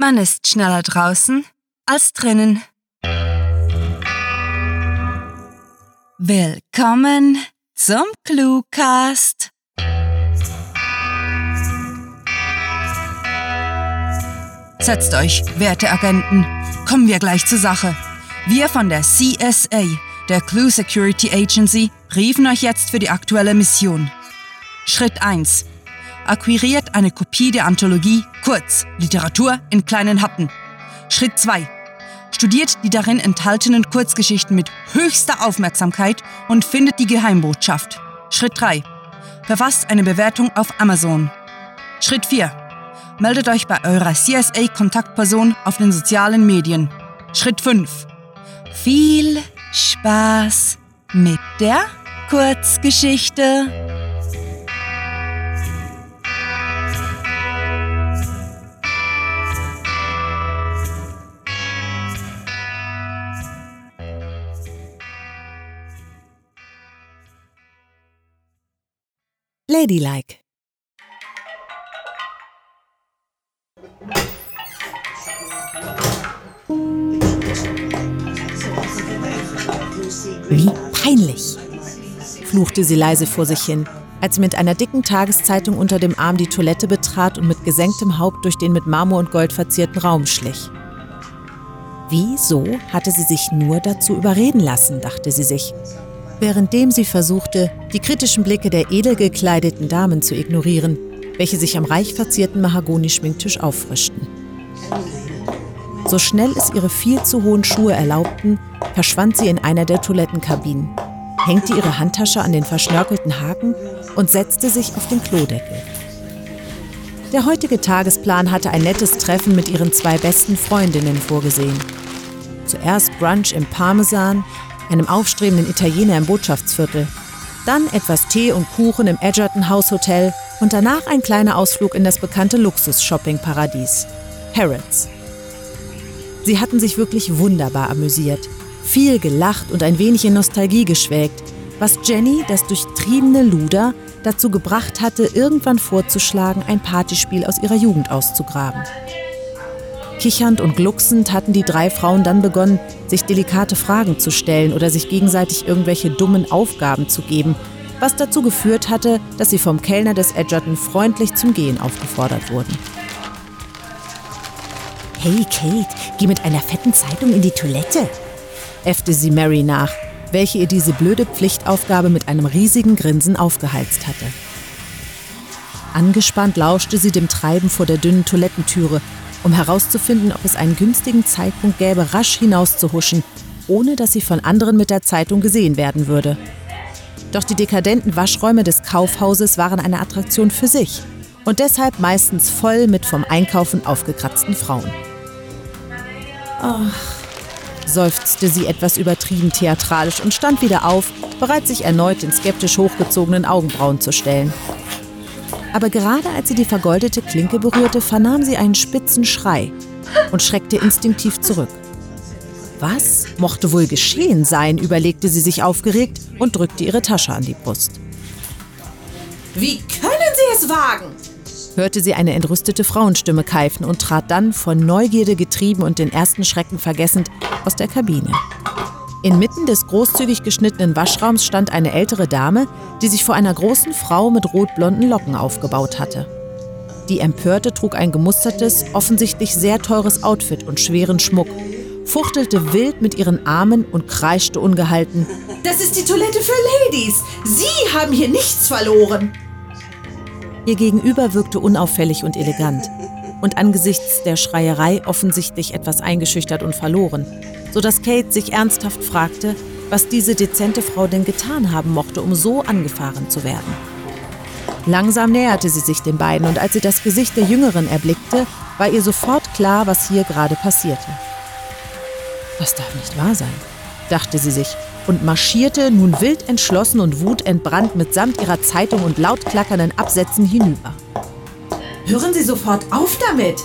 Man ist schneller draußen als drinnen. Willkommen zum Cluecast. Setzt euch, werte Agenten. Kommen wir gleich zur Sache. Wir von der CSA, der Clue Security Agency, briefen euch jetzt für die aktuelle Mission. Schritt 1. Akquiriert eine Kopie der Anthologie, kurz Literatur in kleinen Happen. Schritt 2. Studiert die darin enthaltenen Kurzgeschichten mit höchster Aufmerksamkeit und findet die Geheimbotschaft. Schritt 3. Verfasst eine Bewertung auf Amazon. Schritt 4 meldet euch bei eurer CSA-Kontaktperson auf den sozialen Medien. Schritt 5. Viel Spaß mit der Kurzgeschichte. Ladylike Wie peinlich, fluchte sie leise vor sich hin, als sie mit einer dicken Tageszeitung unter dem Arm die Toilette betrat und mit gesenktem Haupt durch den mit Marmor und Gold verzierten Raum schlich. Wieso hatte sie sich nur dazu überreden lassen, dachte sie sich, währenddem sie versuchte, die kritischen Blicke der edel gekleideten Damen zu ignorieren, welche sich am reich verzierten Mahagoni-Schminktisch auffrischten. So schnell es ihre viel zu hohen Schuhe erlaubten, verschwand sie in einer der Toilettenkabinen, hängte ihre Handtasche an den verschnörkelten Haken und setzte sich auf den Klodeckel. Der heutige Tagesplan hatte ein nettes Treffen mit ihren zwei besten Freundinnen vorgesehen. Zuerst Brunch im Parmesan, einem aufstrebenden Italiener im Botschaftsviertel, dann etwas Tee und Kuchen im Edgerton House Hotel und danach ein kleiner Ausflug in das bekannte Luxus-Shopping-Paradies, Harrods. Sie hatten sich wirklich wunderbar amüsiert, viel gelacht und ein wenig in Nostalgie geschwelgt, was Jenny, das durchtriebene Luder, dazu gebracht hatte, irgendwann vorzuschlagen, ein Partyspiel aus ihrer Jugend auszugraben. Kichernd und glucksend hatten die drei Frauen dann begonnen, sich delikate Fragen zu stellen oder sich gegenseitig irgendwelche dummen Aufgaben zu geben, was dazu geführt hatte, dass sie vom Kellner des Edgerton freundlich zum Gehen aufgefordert wurden. Hey Kate, geh mit einer fetten Zeitung in die Toilette, äffte sie Mary nach, welche ihr diese blöde Pflichtaufgabe mit einem riesigen Grinsen aufgeheizt hatte. Angespannt lauschte sie dem Treiben vor der dünnen Toilettentüre, um herauszufinden, ob es einen günstigen Zeitpunkt gäbe, rasch hinauszuhuschen, ohne dass sie von anderen mit der Zeitung gesehen werden würde. Doch die dekadenten Waschräume des Kaufhauses waren eine Attraktion für sich und deshalb meistens voll mit vom Einkaufen aufgekratzten Frauen. Ach, seufzte sie etwas übertrieben theatralisch und stand wieder auf, bereit sich erneut den skeptisch hochgezogenen Augenbrauen zu stellen. Aber gerade als sie die vergoldete Klinke berührte, vernahm sie einen spitzen Schrei und schreckte instinktiv zurück. Was mochte wohl geschehen sein, überlegte sie sich aufgeregt und drückte ihre Tasche an die Brust. Wie können Sie es wagen? hörte sie eine entrüstete Frauenstimme keifen und trat dann, von Neugierde getrieben und den ersten Schrecken vergessend, aus der Kabine. Inmitten des großzügig geschnittenen Waschraums stand eine ältere Dame, die sich vor einer großen Frau mit rotblonden Locken aufgebaut hatte. Die Empörte trug ein gemustertes, offensichtlich sehr teures Outfit und schweren Schmuck, fuchtelte wild mit ihren Armen und kreischte ungehalten. Das ist die Toilette für Ladies! Sie haben hier nichts verloren! Ihr Gegenüber wirkte unauffällig und elegant und angesichts der Schreierei offensichtlich etwas eingeschüchtert und verloren, sodass Kate sich ernsthaft fragte, was diese dezente Frau denn getan haben mochte, um so angefahren zu werden. Langsam näherte sie sich den beiden und als sie das Gesicht der Jüngeren erblickte, war ihr sofort klar, was hier gerade passierte. Das darf nicht wahr sein, dachte sie sich und marschierte nun wild entschlossen und wutentbrannt mitsamt ihrer Zeitung und laut klackernden Absätzen hinüber. Hören Sie sofort auf damit!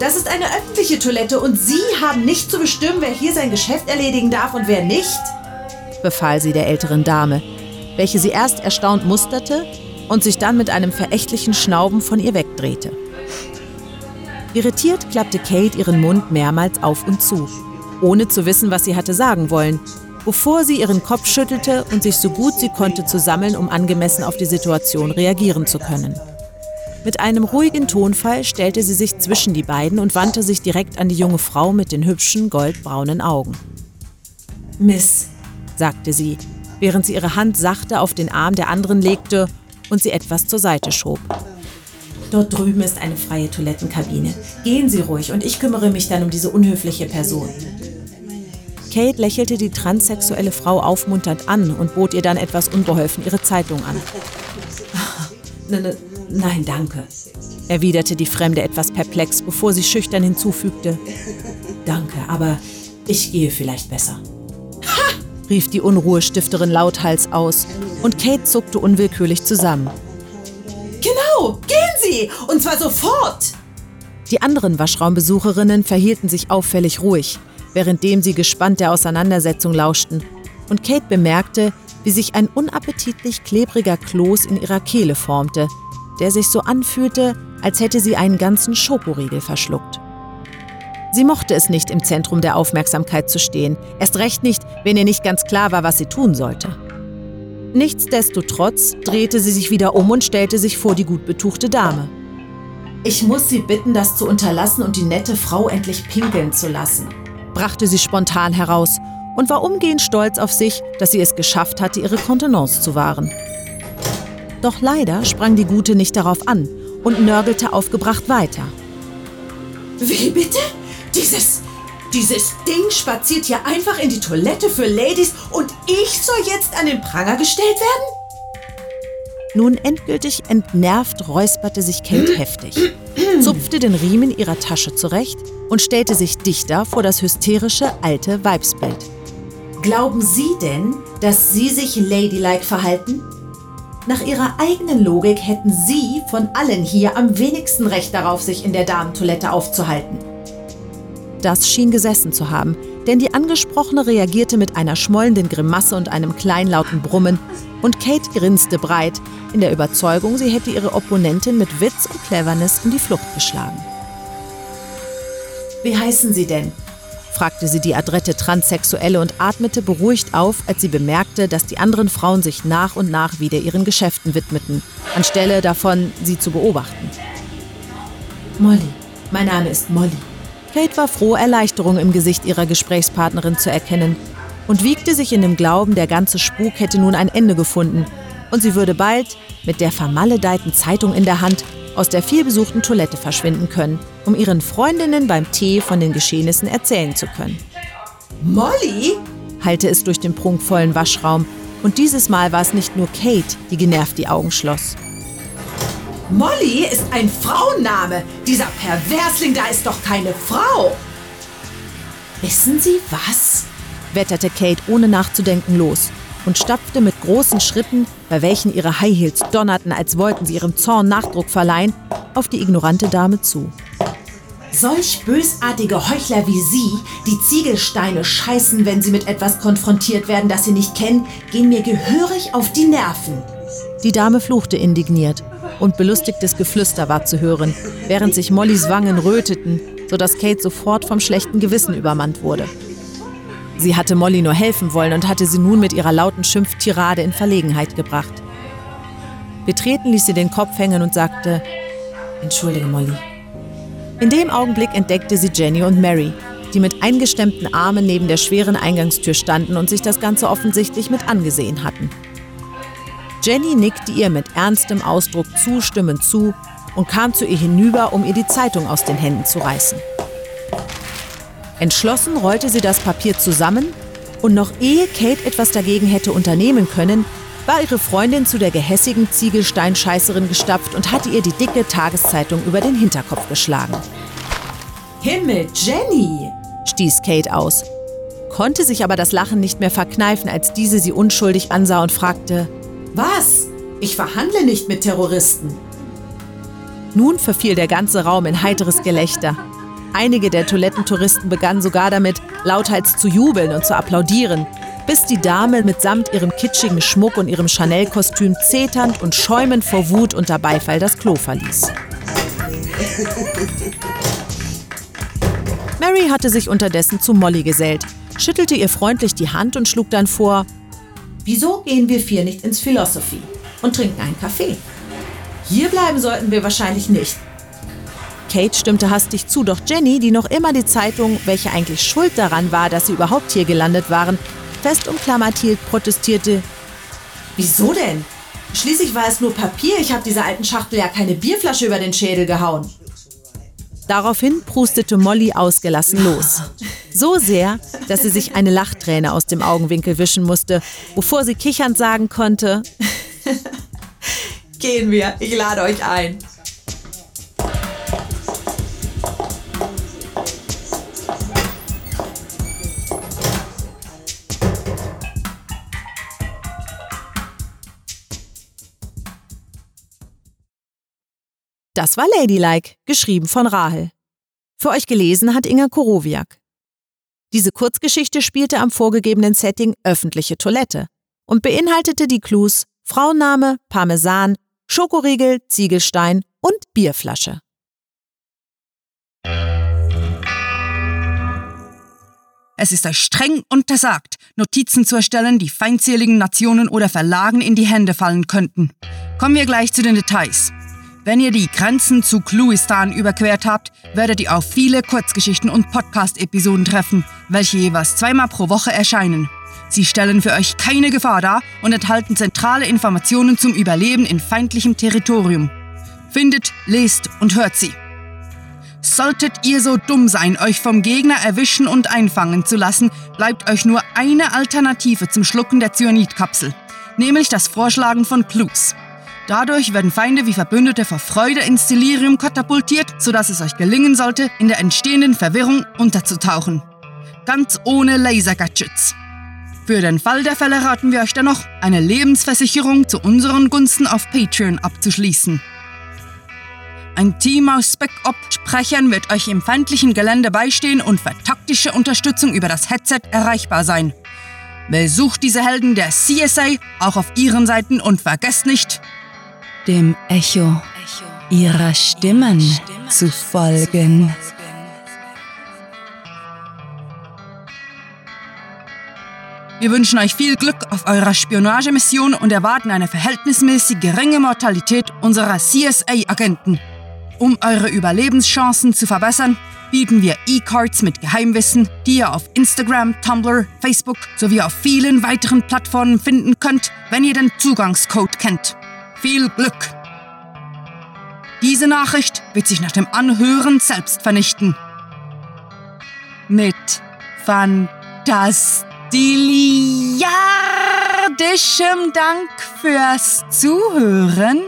Das ist eine öffentliche Toilette und Sie haben nicht zu bestimmen, wer hier sein Geschäft erledigen darf und wer nicht, befahl sie der älteren Dame, welche sie erst erstaunt musterte und sich dann mit einem verächtlichen Schnauben von ihr wegdrehte. Irritiert klappte Kate ihren Mund mehrmals auf und zu, ohne zu wissen, was sie hatte sagen wollen, bevor sie ihren Kopf schüttelte und sich so gut sie konnte zu sammeln, um angemessen auf die Situation reagieren zu können. Mit einem ruhigen Tonfall stellte sie sich zwischen die beiden und wandte sich direkt an die junge Frau mit den hübschen goldbraunen Augen. Miss, sagte sie, während sie ihre Hand sachte auf den Arm der anderen legte und sie etwas zur Seite schob. Dort drüben ist eine freie Toilettenkabine. Gehen Sie ruhig und ich kümmere mich dann um diese unhöfliche Person. Kate lächelte die transsexuelle Frau aufmunternd an und bot ihr dann etwas unbeholfen ihre Zeitung an. Nein, danke, erwiderte die Fremde etwas perplex, bevor sie schüchtern hinzufügte. Danke, aber ich gehe vielleicht besser. Ha! rief die Unruhestifterin lauthals aus und Kate zuckte unwillkürlich zusammen. Genau, gehen Sie! Und zwar sofort! Die anderen Waschraumbesucherinnen verhielten sich auffällig ruhig, währenddem sie gespannt der Auseinandersetzung lauschten. Und Kate bemerkte, wie sich ein unappetitlich klebriger Kloß in ihrer Kehle formte, der sich so anfühlte, als hätte sie einen ganzen Schokoriegel verschluckt. Sie mochte es nicht, im Zentrum der Aufmerksamkeit zu stehen, erst recht nicht, wenn ihr nicht ganz klar war, was sie tun sollte. Nichtsdestotrotz drehte sie sich wieder um und stellte sich vor die gut betuchte Dame. Ich muss Sie bitten, das zu unterlassen und die nette Frau endlich pinkeln zu lassen, brachte sie spontan heraus und war umgehend stolz auf sich, dass sie es geschafft hatte, ihre Kontenance zu wahren. Doch leider sprang die Gute nicht darauf an und nörgelte aufgebracht weiter. Wie bitte? Dieses, dieses Ding spaziert hier einfach in die Toilette für Ladies und ich soll jetzt an den Pranger gestellt werden? Nun endgültig entnervt räusperte sich Kate heftig, zupfte den Riemen ihrer Tasche zurecht und stellte sich dichter vor das hysterische alte Weibsbild. Glauben Sie denn, dass Sie sich ladylike verhalten? Nach Ihrer eigenen Logik hätten Sie von allen hier am wenigsten Recht darauf, sich in der Damentoilette aufzuhalten. Das schien gesessen zu haben, denn die Angesprochene reagierte mit einer schmollenden Grimasse und einem kleinlauten Brummen, und Kate grinste breit, in der Überzeugung, sie hätte ihre Opponentin mit Witz und Cleverness in die Flucht geschlagen. Wie heißen Sie denn? Fragte sie die adrette Transsexuelle und atmete beruhigt auf, als sie bemerkte, dass die anderen Frauen sich nach und nach wieder ihren Geschäften widmeten, anstelle davon, sie zu beobachten. Molly. Mein Name ist Molly. Kate war froh, Erleichterung im Gesicht ihrer Gesprächspartnerin zu erkennen und wiegte sich in dem Glauben, der ganze Spuk hätte nun ein Ende gefunden und sie würde bald, mit der vermaledeiten Zeitung in der Hand, aus der vielbesuchten Toilette verschwinden können, um ihren Freundinnen beim Tee von den Geschehnissen erzählen zu können. Molly? hallte es durch den prunkvollen Waschraum, und dieses Mal war es nicht nur Kate, die genervt die Augen schloss. Molly ist ein Frauenname. Dieser Perversling da ist doch keine Frau. Wissen Sie was? wetterte Kate ohne nachzudenken los und stapfte mit großen Schritten, bei welchen ihre High Heels donnerten, als wollten sie ihrem Zorn Nachdruck verleihen, auf die ignorante Dame zu. Solch bösartige Heuchler wie Sie, die Ziegelsteine scheißen, wenn sie mit etwas konfrontiert werden, das sie nicht kennen, gehen mir gehörig auf die Nerven. Die Dame fluchte indigniert und belustigtes Geflüster war zu hören, während sich Mollys Wangen röteten, sodass Kate sofort vom schlechten Gewissen übermannt wurde. Sie hatte Molly nur helfen wollen und hatte sie nun mit ihrer lauten Schimpftirade in Verlegenheit gebracht. Betreten ließ sie den Kopf hängen und sagte, Entschuldige, Molly. In dem Augenblick entdeckte sie Jenny und Mary, die mit eingestemmten Armen neben der schweren Eingangstür standen und sich das Ganze offensichtlich mit angesehen hatten. Jenny nickte ihr mit ernstem Ausdruck zustimmend zu und kam zu ihr hinüber, um ihr die Zeitung aus den Händen zu reißen. Entschlossen rollte sie das Papier zusammen und noch ehe Kate etwas dagegen hätte unternehmen können, war ihre Freundin zu der gehässigen Ziegelsteinscheißerin gestapft und hatte ihr die dicke Tageszeitung über den Hinterkopf geschlagen. Himmel, Jenny! stieß Kate aus, konnte sich aber das Lachen nicht mehr verkneifen, als diese sie unschuldig ansah und fragte, Was? Ich verhandle nicht mit Terroristen. Nun verfiel der ganze Raum in heiteres Gelächter. Einige der Toilettentouristen begannen sogar damit, lauthals zu jubeln und zu applaudieren, bis die Dame mitsamt ihrem kitschigen Schmuck und ihrem Chanel-Kostüm zeternd und schäumend vor Wut unter Beifall das Klo verließ. Mary hatte sich unterdessen zu Molly gesellt, schüttelte ihr freundlich die Hand und schlug dann vor, Wieso gehen wir vier nicht ins Philosophy und trinken einen Kaffee? Hier bleiben sollten wir wahrscheinlich nicht. Kate stimmte hastig zu, doch Jenny, die noch immer die Zeitung, welche eigentlich schuld daran war, dass sie überhaupt hier gelandet waren, fest umklammert hielt, protestierte. Wieso denn? Schließlich war es nur Papier. Ich habe dieser alten Schachtel ja keine Bierflasche über den Schädel gehauen. Daraufhin prustete Molly ausgelassen los. So sehr, dass sie sich eine Lachträne aus dem Augenwinkel wischen musste, bevor sie kichernd sagen konnte, Gehen wir, ich lade euch ein. Das war Ladylike, geschrieben von Rahel. Für euch gelesen hat Inga Korowiak. Diese Kurzgeschichte spielte am vorgegebenen Setting öffentliche Toilette und beinhaltete die Clues Frauenname, Parmesan, Schokoriegel, Ziegelstein und Bierflasche. Es ist euch streng untersagt, Notizen zu erstellen, die feindseligen Nationen oder Verlagen in die Hände fallen könnten. Kommen wir gleich zu den Details. Wenn ihr die Grenzen zu Cluistan überquert habt, werdet ihr auf viele Kurzgeschichten und Podcast-Episoden treffen, welche jeweils zweimal pro Woche erscheinen. Sie stellen für euch keine Gefahr dar und enthalten zentrale Informationen zum Überleben in feindlichem Territorium. Findet, lest und hört sie. Solltet ihr so dumm sein, euch vom Gegner erwischen und einfangen zu lassen, bleibt euch nur eine Alternative zum Schlucken der Cyanidkapsel, nämlich das Vorschlagen von Clues. Dadurch werden Feinde wie Verbündete vor Freude ins Delirium katapultiert, sodass es euch gelingen sollte, in der entstehenden Verwirrung unterzutauchen. Ganz ohne Laser-Gadgets. Für den Fall der Fälle raten wir euch dennoch, eine Lebensversicherung zu unseren Gunsten auf Patreon abzuschließen. Ein Team aus Spec-Op-Sprechern wird euch im feindlichen Gelände beistehen und für taktische Unterstützung über das Headset erreichbar sein. Besucht diese Helden der CSA auch auf ihren Seiten und vergesst nicht, dem Echo ihrer Stimmen zu folgen. Wir wünschen euch viel Glück auf eurer Spionagemission und erwarten eine verhältnismäßig geringe Mortalität unserer CSA-Agenten. Um eure Überlebenschancen zu verbessern, bieten wir E-Cards mit Geheimwissen, die ihr auf Instagram, Tumblr, Facebook sowie auf vielen weiteren Plattformen finden könnt, wenn ihr den Zugangscode kennt. Viel Glück! Diese Nachricht wird sich nach dem Anhören selbst vernichten. Mit fantastischem Dank fürs Zuhören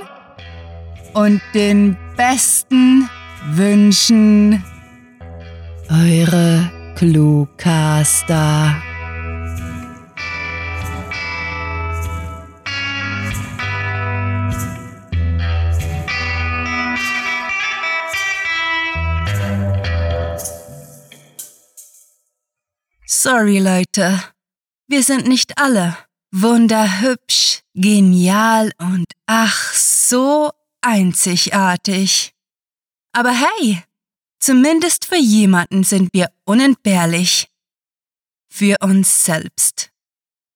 und den besten Wünschen. Eure Cluecaster. Sorry, Leute. Wir sind nicht alle wunderhübsch, genial und ach so einzigartig. Aber hey, zumindest für jemanden sind wir unentbehrlich. Für uns selbst.